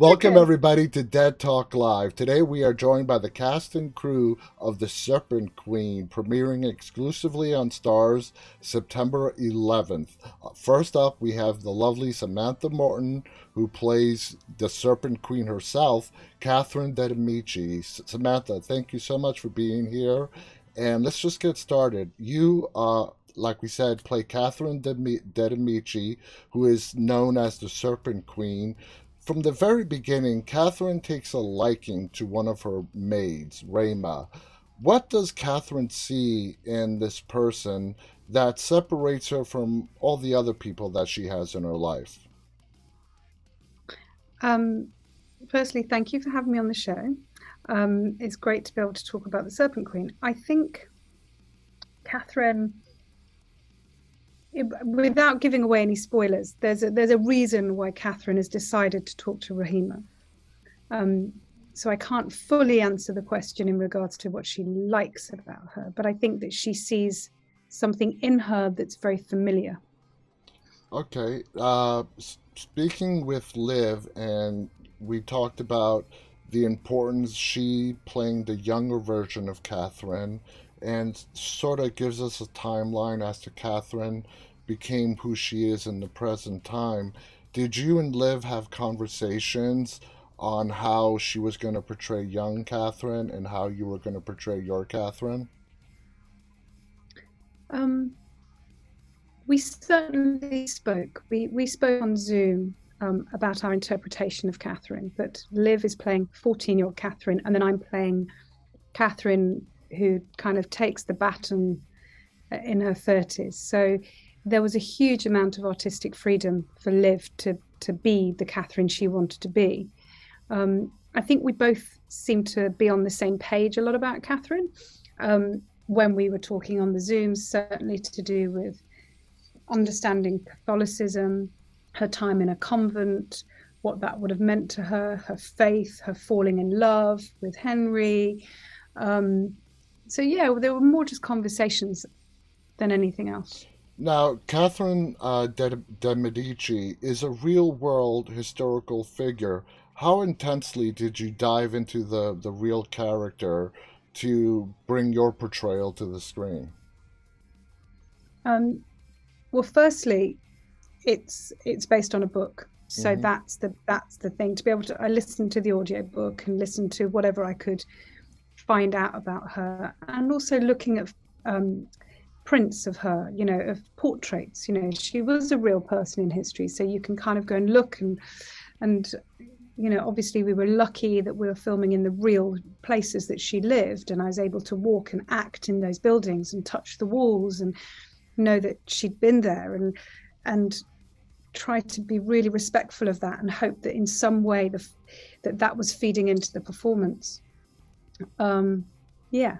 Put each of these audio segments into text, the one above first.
Welcome, everybody, to Dead Talk Live. Today, we are joined by the cast and crew of The Serpent Queen, premiering exclusively on Starz September 11th. First up, we have the lovely Samantha Morton, who plays the Serpent Queen herself, Catherine De Medici. Samantha, thank you so much for being here. And let's just get started. You uh, like we said, play Catherine de, de Medici, who is known as the Serpent Queen. From the very beginning, Catherine takes a liking to one of her maids, Rahima. What does Catherine see in this person that separates her from all the other people that she has in her life? Um, firstly, thank you for having me on the show. Um, it's great to be able to talk about the Serpent Queen. I think Catherine without giving away any spoilers, there's a, there's a reason why Catherine has decided to talk to Rahima. Um, so I can't fully answer the question in regards to what she likes about her, but I think that she sees something in her that's very familiar. Okay. Uh, speaking with Liv, and we talked about the importance she playing the younger version of Catherine and sort of gives us a timeline as to Catherine became who she is in the present time. Did you and Liv have conversations on how she was going to portray young Catherine and how you were going to portray your Catherine? Um, we certainly spoke. We we spoke on Zoom um, about our interpretation of Catherine. That Liv is playing fourteen-year-old Catherine, and then I'm playing Catherine who kind of takes the baton uh, in her 30s. So there was a huge amount of artistic freedom for Liv to to be the Catherine she wanted to be. Um, I think we both seemed to be on the same page a lot about Catherine um, when we were talking on the Zooms, certainly to do with understanding Catholicism, her time in a convent, what that would have meant to her, her faith, her falling in love with Henry, um, so yeah, there were more just conversations than anything else. Now, Catherine uh, de, de Medici is a real world historical figure. How intensely did you dive into the, the real character to bring your portrayal to the screen? Um, well, firstly, it's it's based on a book, so mm-hmm. that's the that's the thing. To be able to, I listened to the audio book and listened to whatever I could find out about her and also looking at um, prints of her, you know, of portraits. You know, she was a real person in history, so you can kind of go and look and and you know, obviously we were lucky that we were filming in the real places that she lived, and I was able to walk and act in those buildings and touch the walls and know that she'd been there and and try to be really respectful of that and hope that in some way the, that that was feeding into the performance um, yeah.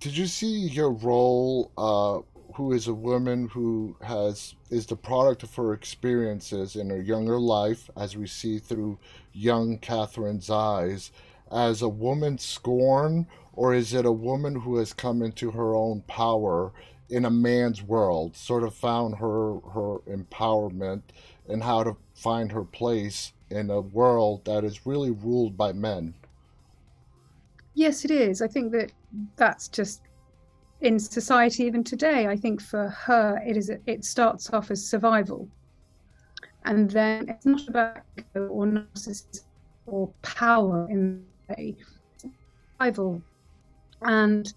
Did you see your role, uh, who is a woman who has is the product of her experiences in her younger life, as we see through young Catherine's eyes, as a woman scorn, or is it a woman who has come into her own power in a man's world, sort of found her her empowerment and how to find her place in a world that is really ruled by men? Yes, it is. I think that that's just in society even today. I think for her, it is. It starts off as survival, and then it's not about or narcissism or power in a survival, and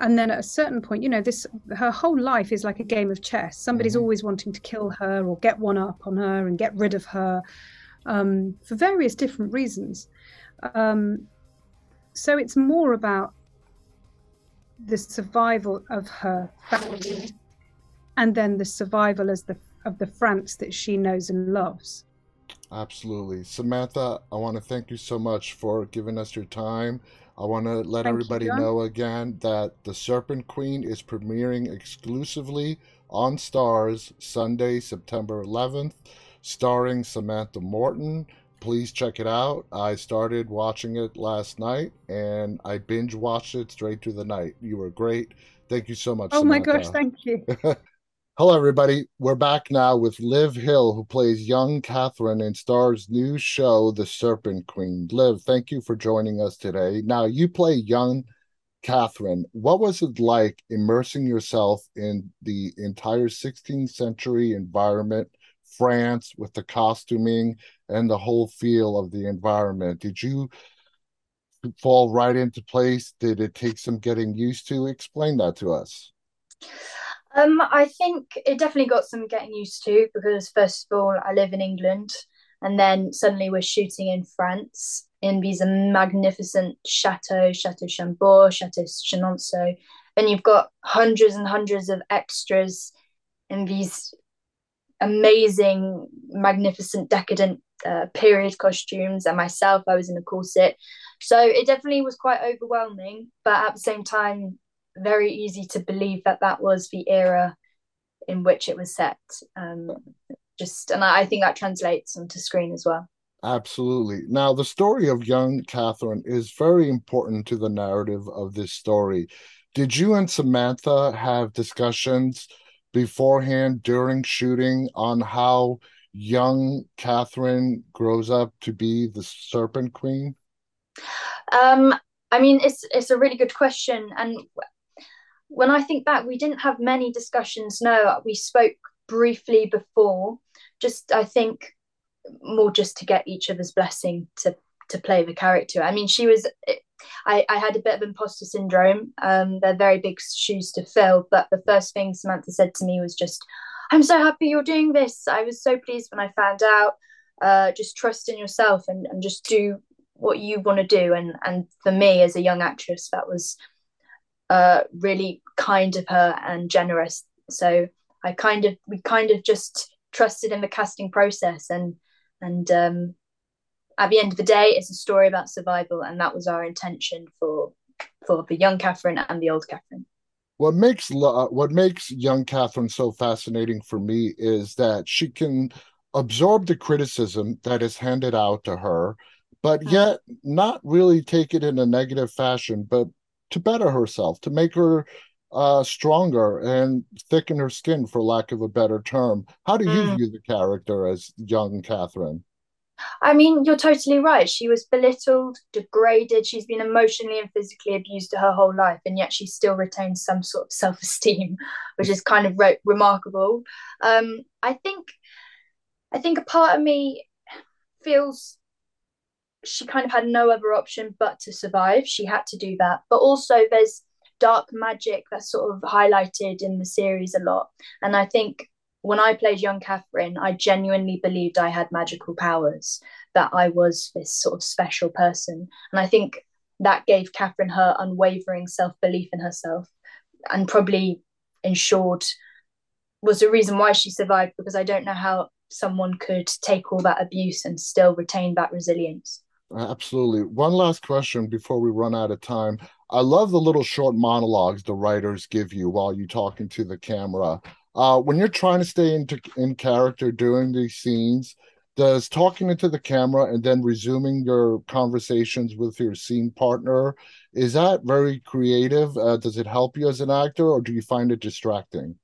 and then at a certain point, you know, this her whole life is like a game of chess. Somebody's mm-hmm. always wanting to kill her or get one up on her and get rid of her um, for various different reasons. Um, so it's more about the survival of her family and then the survival as the of the France that she knows and loves. Absolutely. Samantha, I want to thank you so much for giving us your time. I want to let thank everybody you, know again that The Serpent Queen is premiering exclusively on Starz Sunday, September 11th, starring Samantha Morton, please check it out. I started watching it last night and I binge watched it straight through the night. You were great. Thank you so much. Oh Samantha. my gosh, thank you. Hello, everybody. We're back now with Liv Hill, who plays young Catherine in Starz's new show, The Serpent Queen. Liv, thank you for joining us today. Now, you play young Catherine. What was it like immersing yourself in the entire 16th century environment, France, with the costuming and the whole feel of the environment? Did you fall right into place? Did it take some getting used to? Explain that to us. Um, I think it definitely got some getting used to because first of all, I live in England, and then suddenly we're shooting in France in these magnificent chateaux, Chateau Chambord, Chateau Chenonceau, and you've got hundreds and hundreds of extras in these amazing, magnificent, decadent uh, period costumes. And myself, I was in a corset, so it definitely was quite overwhelming, but at the same time, very easy to believe that that was the era in which it was set. Um, just and I, I think that translates onto screen as well. Absolutely. Now, the story of young Catherine is very important to the narrative of this story. Did you and Samantha have discussions beforehand during shooting on how young Catherine grows up to be the Serpent Queen? Um, I mean, it's it's a really good question, and when I think back, we didn't have many discussions. No, we spoke briefly before. Just I think more just to get each other's blessing to to play the character. I mean, she was. I, I had a bit of imposter syndrome. Um, they're very big shoes to fill. But the first thing Samantha said to me was just, "I'm so happy you're doing this. I was so pleased when I found out. Uh, just trust in yourself and, and just do what you want to do." And and for me as a young actress, that was uh, really kind of her and generous. So I kind of we kind of just trusted in the casting process and and um, at the end of the day, it's a story about survival, and that was our intention for for the young Catherine and the old Catherine. What makes what makes young Catherine so fascinating for me is that she can absorb the criticism that is handed out to her, but mm. yet not really take it in a negative fashion, but to better herself, to make her uh, stronger and thicken her skin, for lack of a better term. How do you mm. view the character as young Catherine? I mean, you're totally right. She was belittled, degraded. She's been emotionally and physically abused her whole life, and yet she still retains some sort of self esteem, which is kind of re- remarkable. Um, I think, I think a part of me feels she kind of had no other option but to survive. She had to do that. But also, there's dark magic that's sort of highlighted in the series a lot. And I think when I played young Catherine, I genuinely believed I had magical powers, that I was this sort of special person. And I think that gave Catherine her unwavering self belief in herself and probably ensured was the reason why she survived because I don't know how someone could take all that abuse and still retain that resilience. Uh, absolutely. One last question before we run out of time. I love the little short monologues the writers give you while you're talking to the camera. Uh, when you're trying to stay into in character during these scenes, does talking into the camera and then resuming your conversations with your scene partner is that very creative? Uh, does it help you as an actor, or do you find it distracting?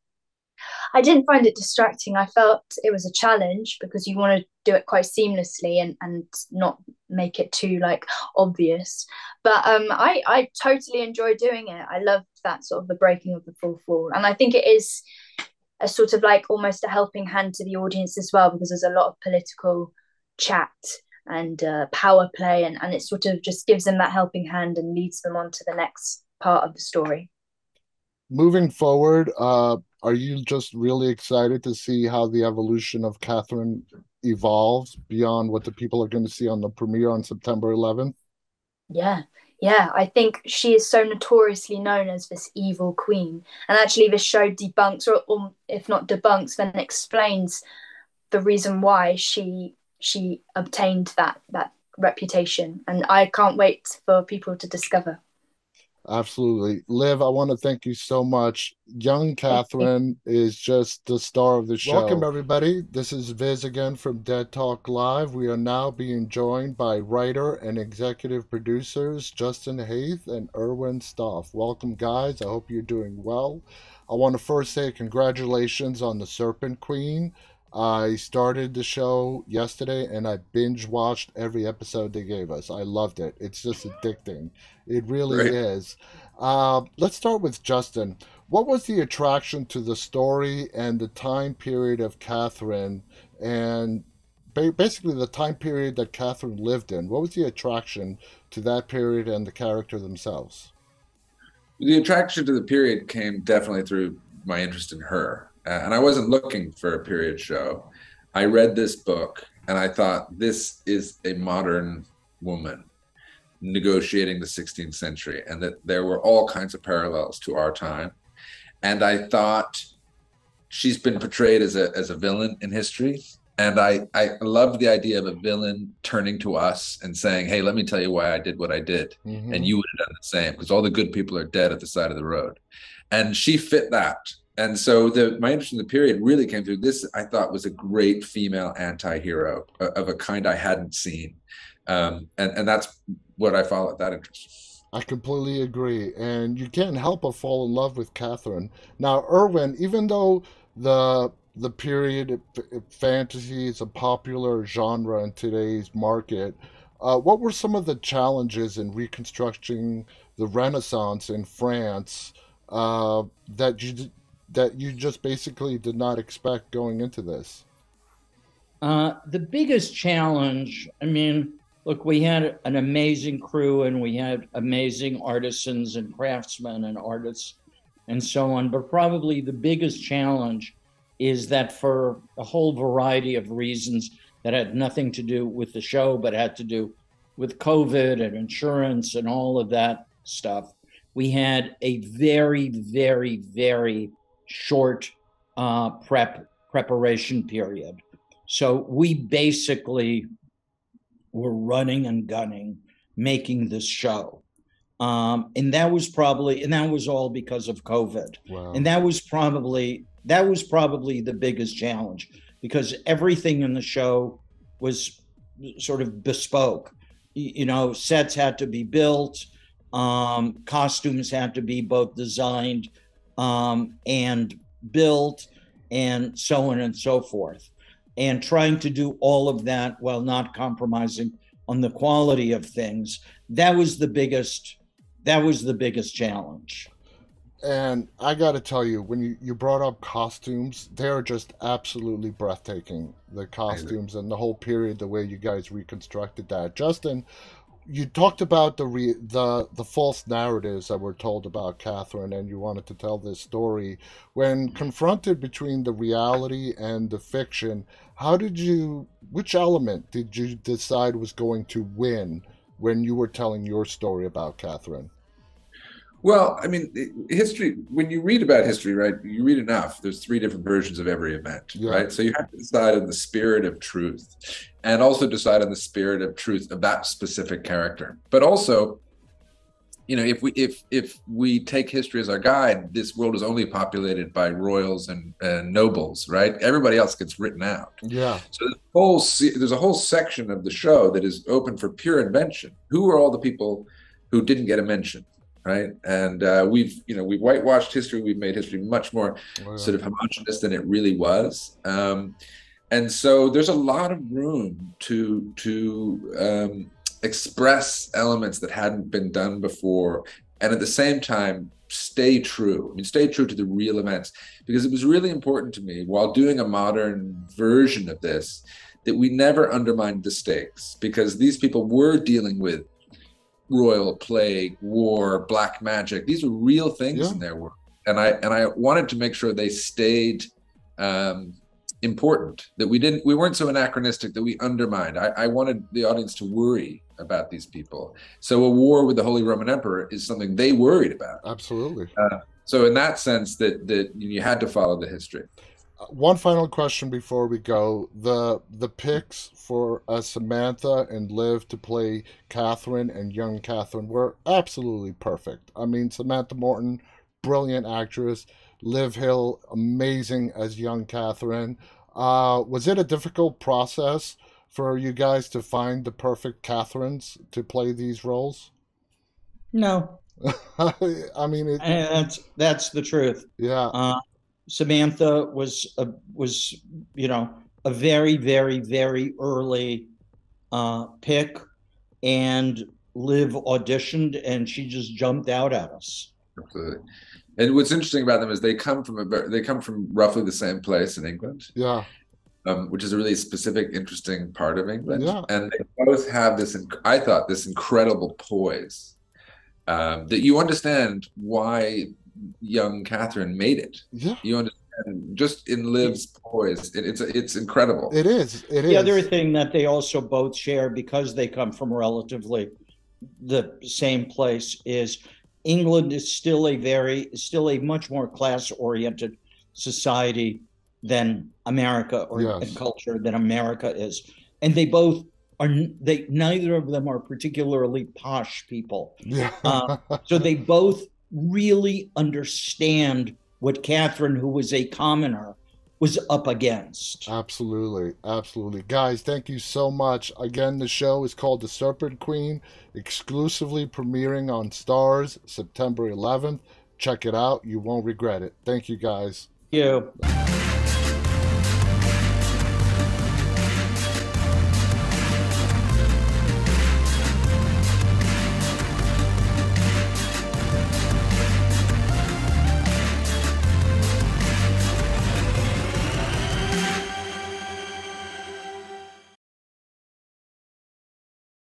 I didn't find it distracting. I felt it was a challenge because you want to do it quite seamlessly and, and not make it too like obvious. But um, I I totally enjoy doing it. I love that sort of the breaking of the fourth wall, and I think it is a sort of like almost a helping hand to the audience as well because there's a lot of political chat and uh, power play and, and it sort of just gives them that helping hand and leads them on to the next part of the story moving forward uh, are you just really excited to see how the evolution of Catherine evolves beyond what the people are going to see on the premiere on September 11th? Yeah, yeah. I think she is so notoriously known as this evil queen. And actually, this show debunks, or, or if not debunks, then explains the reason why she she obtained that that reputation. And I can't wait for people to discover. Absolutely. Liv, I want to thank you so much. Young Catherine is just the star of the show. Welcome, everybody. This is Viz again from Dead Talk Live. We are now being joined by writer and executive producers Justin Haythe and Erwin Stoff. Welcome, guys. I hope you're doing well. I want to first say congratulations on the Serpent Queen. I started the show yesterday and I binge watched every episode they gave us. I loved it. It's just addicting. It really right. is. Uh, let's start with Justin. What was the attraction to the story and the time period of Catherine and basically the time period that Catherine lived in? What was the attraction to that period and the character themselves? The attraction to the period came definitely through my interest in her. Uh, and I wasn't looking for a period show. I read this book and I thought this is a modern woman negotiating the 16th century and that there were all kinds of parallels to our time. And I thought she's been portrayed as a as a villain in history and I I loved the idea of a villain turning to us and saying, "Hey, let me tell you why I did what I did," mm-hmm. and you would have done the same because all the good people are dead at the side of the road, and she fit that. And so the my interest in the period really came through this. I thought was a great female anti-hero of a kind I hadn't seen, um, and and that's what I followed that interest. I completely agree, and you can't help but fall in love with Catherine. Now, Erwin, even though the the period fantasy is a popular genre in today's market. Uh, what were some of the challenges in reconstructing the Renaissance in France uh, that you that you just basically did not expect going into this? Uh, the biggest challenge, I mean, look, we had an amazing crew and we had amazing artisans and craftsmen and artists and so on, but probably the biggest challenge is that for a whole variety of reasons that had nothing to do with the show, but had to do with COVID and insurance and all of that stuff, we had a very, very, very short uh, prep preparation period. So we basically were running and gunning, making this show. Um, and that was probably, and that was all because of COVID. Wow. And that was probably that was probably the biggest challenge because everything in the show was sort of bespoke. You know, sets had to be built, um, costumes had to be both designed um, and built, and so on and so forth. And trying to do all of that while not compromising on the quality of things, that was the biggest. That was the biggest challenge. And I got to tell you, when you, you brought up costumes, they're just absolutely breathtaking. The costumes and the whole period, the way you guys reconstructed that. Justin, you talked about the re, the the false narratives that were told about Catherine, and you wanted to tell this story. When confronted between the reality and the fiction, how did you? Which element did you decide was going to win when you were telling your story about Catherine? Well, I mean, history, when you read about history, right, you read enough, there's three different versions of every event, yeah. right? So you have to decide on the spirit of truth and also decide on the spirit of truth of that specific character. But also, you know, if we if if we take history as our guide, this world is only populated by royals and, and nobles, right? Everybody else gets written out. Yeah. So the whole there's a whole section of the show that is open for pure invention. Who are all the people who didn't get a mention? Right? And uh, we've, you know, we've whitewashed history. We've made history much more wow. sort of homogenous than it really was. Um, and so there's a lot of room to to um, express elements that hadn't been done before, and at the same time stay true. I mean, stay true to the real events because it was really important to me while doing a modern version of this that we never undermined the stakes because these people were dealing with royal plague, war, black magic. These are real things yeah. in their work, and I and I wanted to make sure they stayed um, important. That we didn't, we weren't so anachronistic that we undermined. I, I wanted the audience to worry about these people. So a war with the Holy Roman Emperor is something they worried about. Absolutely. Uh, so in that sense, that that you had to follow the history one final question before we go. The the picks for uh, Samantha and Liv to play Catherine and young Catherine were absolutely perfect. I mean, Samantha Morton, brilliant actress. Liv Hill, amazing as young Catherine. Uh, was it a difficult process for you guys to find the perfect Catherines to play these roles? No, I mean, it, that's that's the truth. yeah, Uh, Samantha was a, was you know a very very very early uh, pick, and Liv auditioned and she just jumped out at us. Absolutely. And what's interesting about them is they come from a ver- they come from roughly the same place in England, yeah, um, which is a really specific, interesting part of England. Yeah. And they both have this. Inc- I thought this incredible poise um, that you understand why young Catherine made it. yeah. You understand just in Liv's poise. It, it's it's incredible. It is. It is. The other thing that they also both share because they come from relatively the same place is England is still a very still a much more class oriented society than America or Yes. culture than America is. And they both are they neither of them are particularly posh people. yeah. Uh, So they both really understand what Catherine, who was a commoner, was up against. Absolutely, absolutely. Guys, thank you so much. Again, the show is called The Serpent Queen, exclusively premiering on Starz September 11th. Check it out. You won't regret it. Thank you, guys. Thank you.